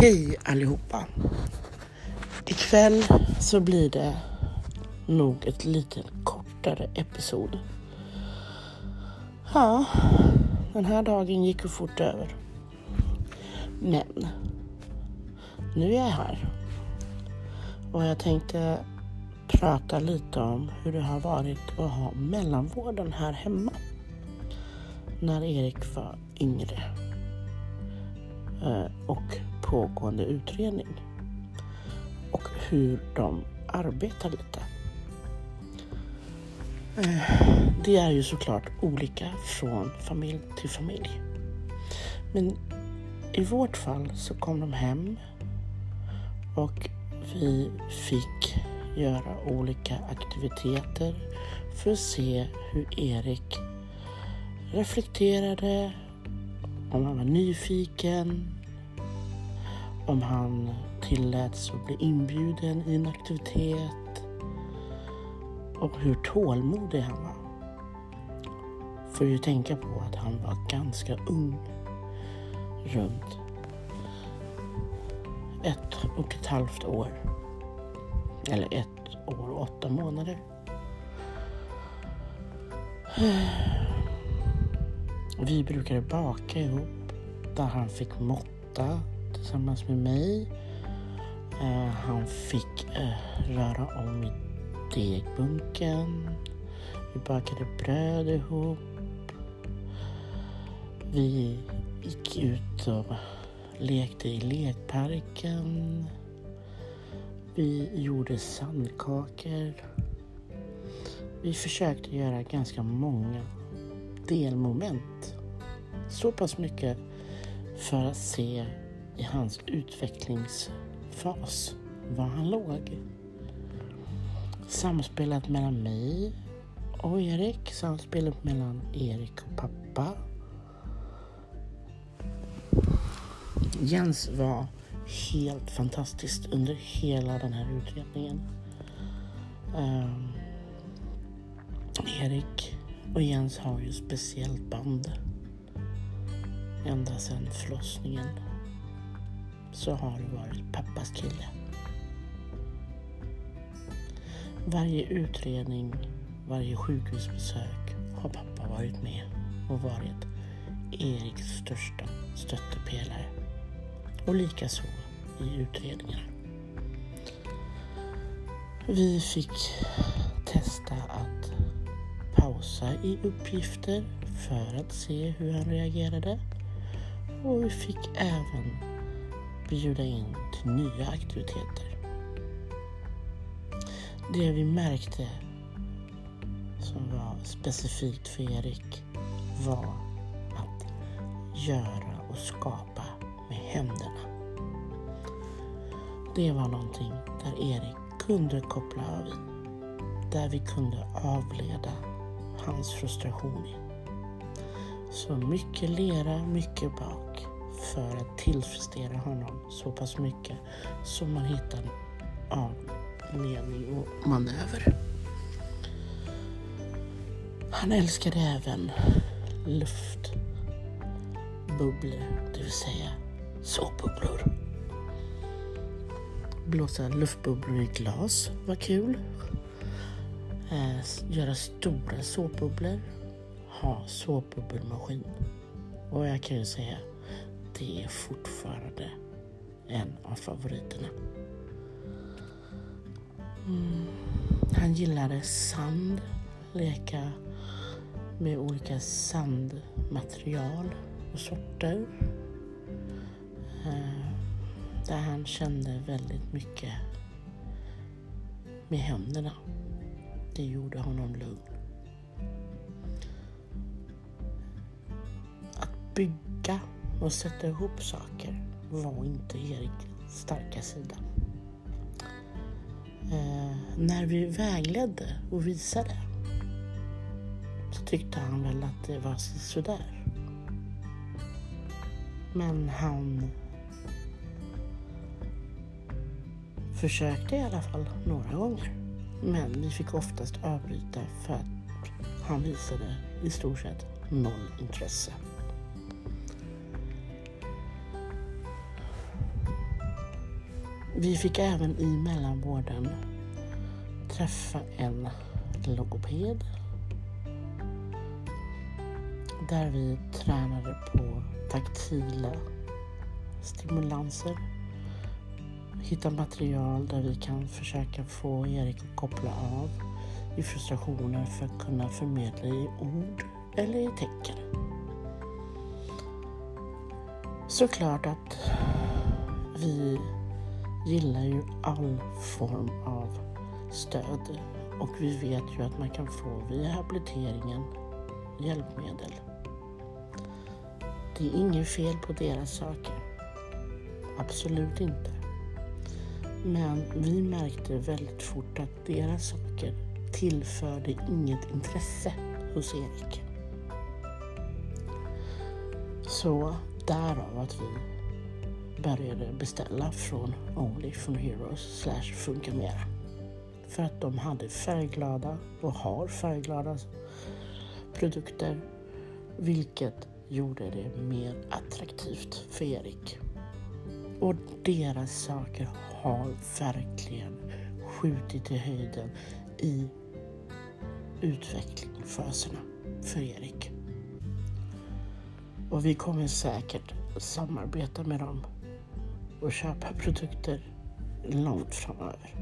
Hej allihopa! Ikväll så blir det nog ett lite kortare episod. Ja, den här dagen gick ju fort över. Men nu är jag här och jag tänkte prata lite om hur det har varit att ha mellanvården här hemma när Erik var yngre Eh, och pågående utredning och hur de arbetar lite. Eh, det är ju såklart olika från familj till familj. Men i vårt fall så kom de hem och vi fick göra olika aktiviteter för att se hur Erik reflekterade, om han var nyfiken, om han tilläts att bli inbjuden i en aktivitet och hur tålmodig han var. Får ju tänka på att han var ganska ung. Runt ett och ett halvt år. Eller ett år och åtta månader. Vi brukade baka ihop där han fick måtta tillsammans med mig. Eh, han fick eh, röra om i degbunken. Vi bakade bröd ihop. Vi gick ut och lekte i lekparken. Vi gjorde sandkakor. Vi försökte göra ganska många delmoment. Så pass mycket för att se i hans utvecklingsfas var han låg. Samspelet mellan mig och Erik, samspelet mellan Erik och pappa. Jens var helt fantastiskt under hela den här utredningen. Um, Erik och Jens har ju speciellt band. Ända sedan förlossningen så har det varit pappas kille. Varje utredning, varje sjukhusbesök har pappa varit med och varit Eriks största stöttepelare. Och likaså i utredningarna. Vi fick testa att pausa i uppgifter för att se hur han reagerade. Och vi fick även bjuda in till nya aktiviteter. Det vi märkte som var specifikt för Erik var att göra och skapa med händerna. Det var någonting där Erik kunde koppla av i. Där vi kunde avleda hans frustration i. Så mycket lera, mycket bak för att tillfredsställa honom så pass mycket så man hittar anledning och manöver. Han älskade även luftbubblor, det vill säga såpbubblor. Blåsa luftbubblor i glas var kul. Eh, göra stora såpbubblor. Ha såpbubbelmaskin. Och jag kan ju säga, det är fortfarande en av favoriterna. Mm. Han gillade sand, leka med olika sandmaterial och sorter. Eh, där han kände väldigt mycket med händerna. Det gjorde honom lugn. Att bygga och sätta ihop saker var inte Eriks starka sida. Eh, när vi vägledde och visade så tyckte han väl att det var sådär. Men han försökte i alla fall några gånger. Men vi fick oftast avbryta för att han visade i stort sett noll intresse. Vi fick även i mellanvården träffa en logoped där vi tränade på taktila stimulanser. Hitta material där vi kan försöka få Erik att koppla av i frustrationer för att kunna förmedla i ord eller i tecken. Såklart att vi gillar ju all form av stöd och vi vet ju att man kan få via habiliteringen hjälpmedel. Det är inget fel på deras saker. Absolut inte. Men vi märkte väldigt fort att deras saker tillförde inget intresse hos Erik. Så därav att vi började beställa från Only from Heroes slash Funka Mera. För att de hade färgglada och har färgglada produkter vilket gjorde det mer attraktivt för Erik. Och deras saker har verkligen skjutit i höjden i utvecklingsfaserna för Erik. Och vi kommer säkert samarbeta med dem och köpa produkter långt framöver.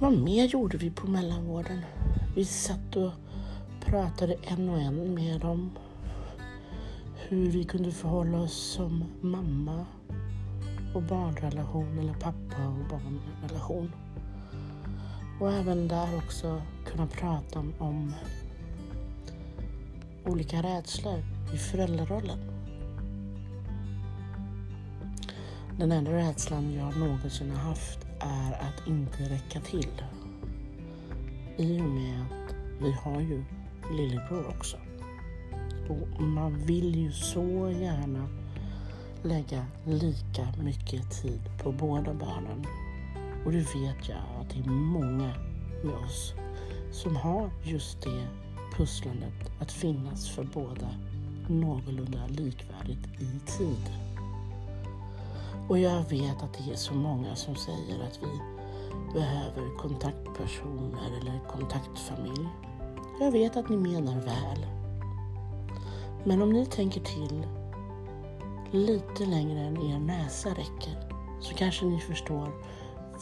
Vad mer gjorde vi på mellanvården? Vi satt och pratade en och en med dem. Hur vi kunde förhålla oss som mamma och barnrelation eller pappa och barnrelation. Och även där också kunna prata om olika rädslor i föräldrarollen. Den enda rädslan jag någonsin har haft är att inte räcka till. I och med att vi har ju lillebror också på. man vill ju så gärna lägga lika mycket tid på båda barnen. Och det vet jag att det är många med oss som har just det pusslandet att finnas för båda någorlunda likvärdigt i tid. Och jag vet att det är så många som säger att vi behöver kontaktpersoner eller kontaktfamilj. Jag vet att ni menar väl. Men om ni tänker till lite längre än er näsa räcker så kanske ni förstår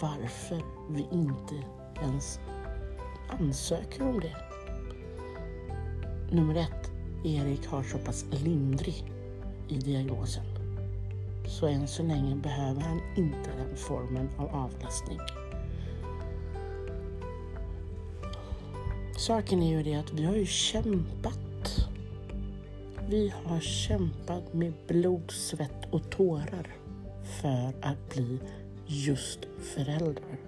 varför vi inte ens ansöker om det. Nummer ett, Erik har så pass lindrig i diagnosen. Så än så länge behöver han inte den formen av avlastning. Saken är ju det att vi har ju kämpat. Vi har kämpat med blod, svett och tårar för att bli just föräldrar.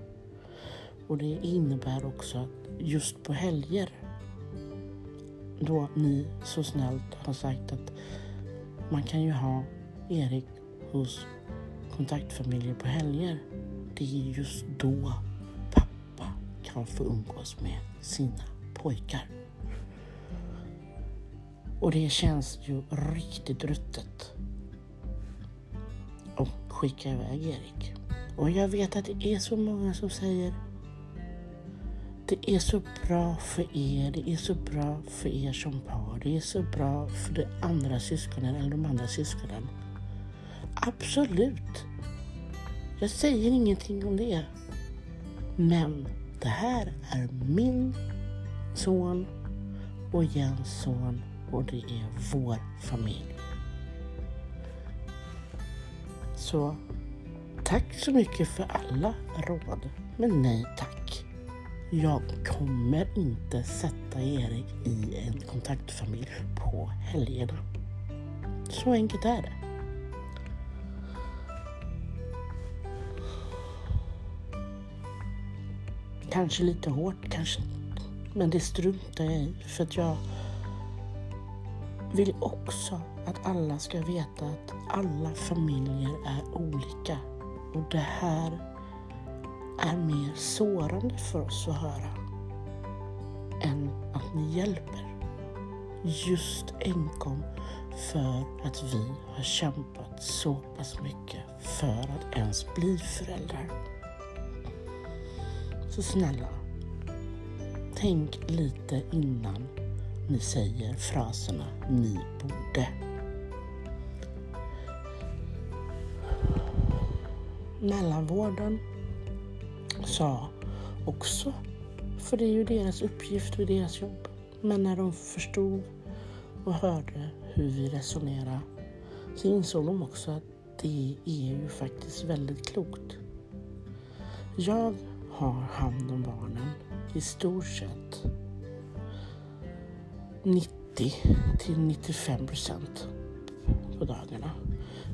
Och det innebär också att just på helger då ni så snällt har sagt att man kan ju ha Erik hos kontaktfamiljer på helger. Det är just då pappa kan få umgås med sina pojkar. Och det känns ju riktigt ruttet att skicka iväg Erik. Och jag vet att det är så många som säger det är så bra för er, det är så bra för er som par, det är så bra för de andra syskonen eller de andra syskonen. Absolut. Jag säger ingenting om det. Men det här är min son och Jens son och det är vår familj. Så tack så mycket för alla råd, men nej tack. Jag kommer inte sätta Erik i en kontaktfamilj på helgerna. Så enkelt är det. Kanske lite hårt, kanske men det struntar jag i för att jag vill också att alla ska veta att alla familjer är olika. Och det här är mer sårande för oss att höra än att ni hjälper. Just enkom för att vi har kämpat så pass mycket för att ens bli föräldrar. Så snälla, tänk lite innan ni säger fraserna ni borde. Mellanvården sa också, för det är ju deras uppgift och deras jobb, men när de förstod och hörde hur vi resonerar så insåg de också att det är ju faktiskt väldigt klokt. Jag har hand om barnen i stort sett 90 till 95 procent på dagarna.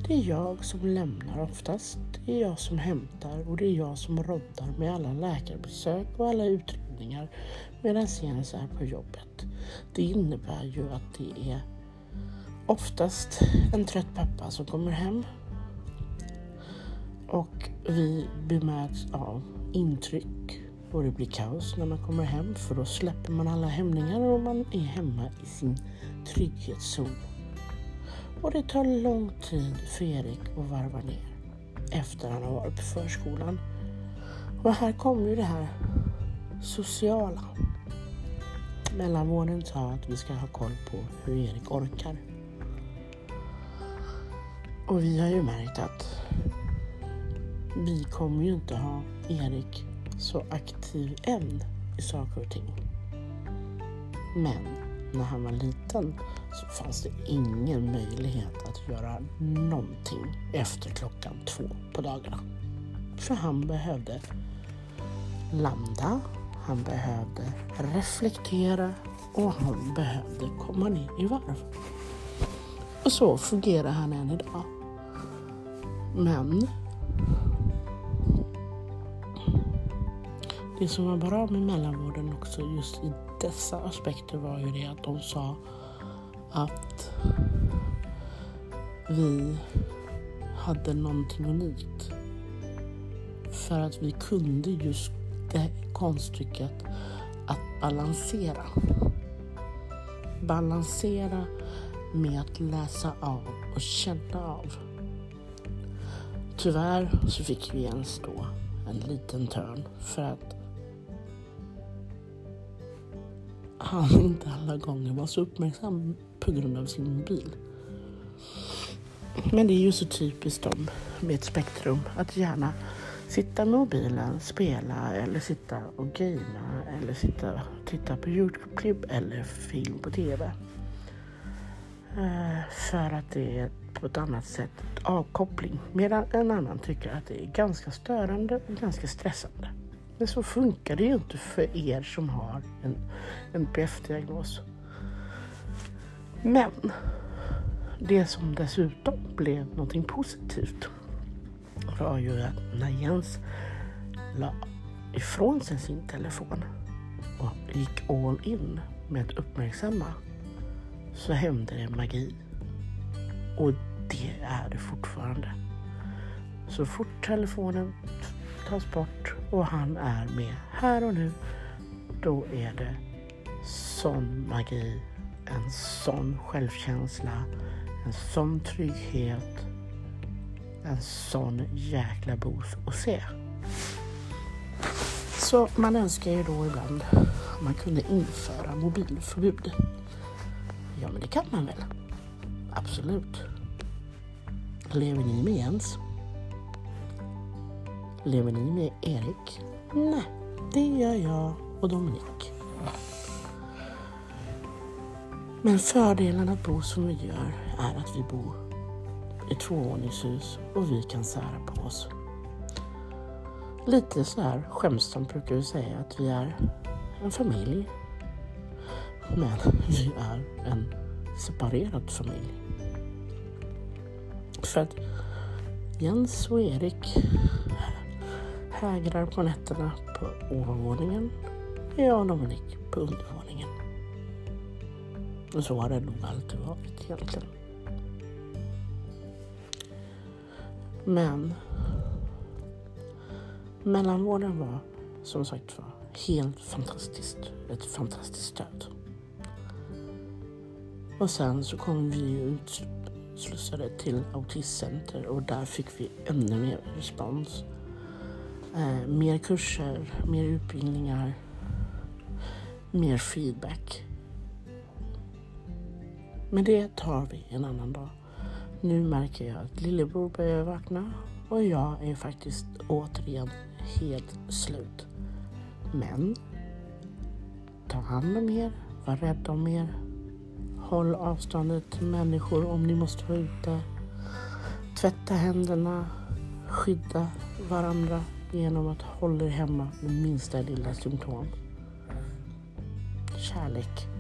Det är jag som lämnar oftast, det är jag som hämtar och det är jag som roddar med alla läkarbesök och alla utredningar medan Jens är på jobbet. Det innebär ju att det är oftast en trött pappa som kommer hem och vi bemöts av intryck och det blir kaos när man kommer hem för då släpper man alla hämningar och man är hemma i sin trygghetszon. Och det tar lång tid för Erik att varva ner efter han har varit på förskolan. Och här kommer ju det här sociala. Mellanvården sa att vi ska ha koll på hur Erik orkar. Och vi har ju märkt att vi kommer ju inte ha Erik så aktiv än i saker och ting. Men när han var liten så fanns det ingen möjlighet att göra någonting efter klockan två på dagarna. För han behövde landa, han behövde reflektera och han behövde komma ner i varv. Och så fungerar han än idag. Men det som var bra med mellanvården också just i dessa aspekter var ju det att de sa att vi hade någonting unikt. För att vi kunde just det konststycket att balansera. Balansera med att läsa av och känna av. Tyvärr så fick vi ens då en liten törn för att han inte alla gånger var så uppmärksam på grund av sin mobil. Men det är ju så typiskt dem med ett spektrum att gärna sitta med mobilen, spela eller sitta och gamea eller sitta och titta på Youtube-klipp eller film på TV. Eh, för att det är på ett annat sätt avkoppling. Medan en annan tycker att det är ganska störande och ganska stressande. Men så funkar det ju inte för er som har en NPF-diagnos. Men det som dessutom blev någonting positivt var ju att när Jens la ifrån sig sin telefon och gick all in med att uppmärksamma så hände det magi. Och det är det fortfarande. Så fort telefonen tas bort och han är med här och nu, då är det sån magi, en sån självkänsla, en sån trygghet, en sån jäkla boost att se. Så man önskar ju då ibland att man kunde införa mobilförbud. Ja, men det kan man väl? Absolut. Lever ni med Jens? Lever ni med Erik? Nej, det gör jag och Dominik. Men fördelen att bo som vi gör är att vi bor i tvåvåningshus och vi kan sära på oss. Lite så här skämtsamt brukar vi säga att vi är en familj. Men vi är en separerad familj. För att Jens och Erik hägrar på nätterna på ovanvåningen. Jag och Dominik på undervåningen. Och så har det nog alltid varit egentligen. Men mellanvården var som sagt var helt fantastiskt. Ett fantastiskt stöd. Och sen så kom vi utslussade till autismcenter och där fick vi ännu mer respons. Eh, mer kurser, mer utbildningar, mer feedback. Men det tar vi en annan dag. Nu märker jag att lillebror börjar vakna och jag är faktiskt återigen helt slut. Men ta hand om er, var rädda om er, håll avståndet till människor om ni måste vara ute. Tvätta händerna, skydda varandra genom att hålla er hemma med minsta lilla symptom. Kärlek.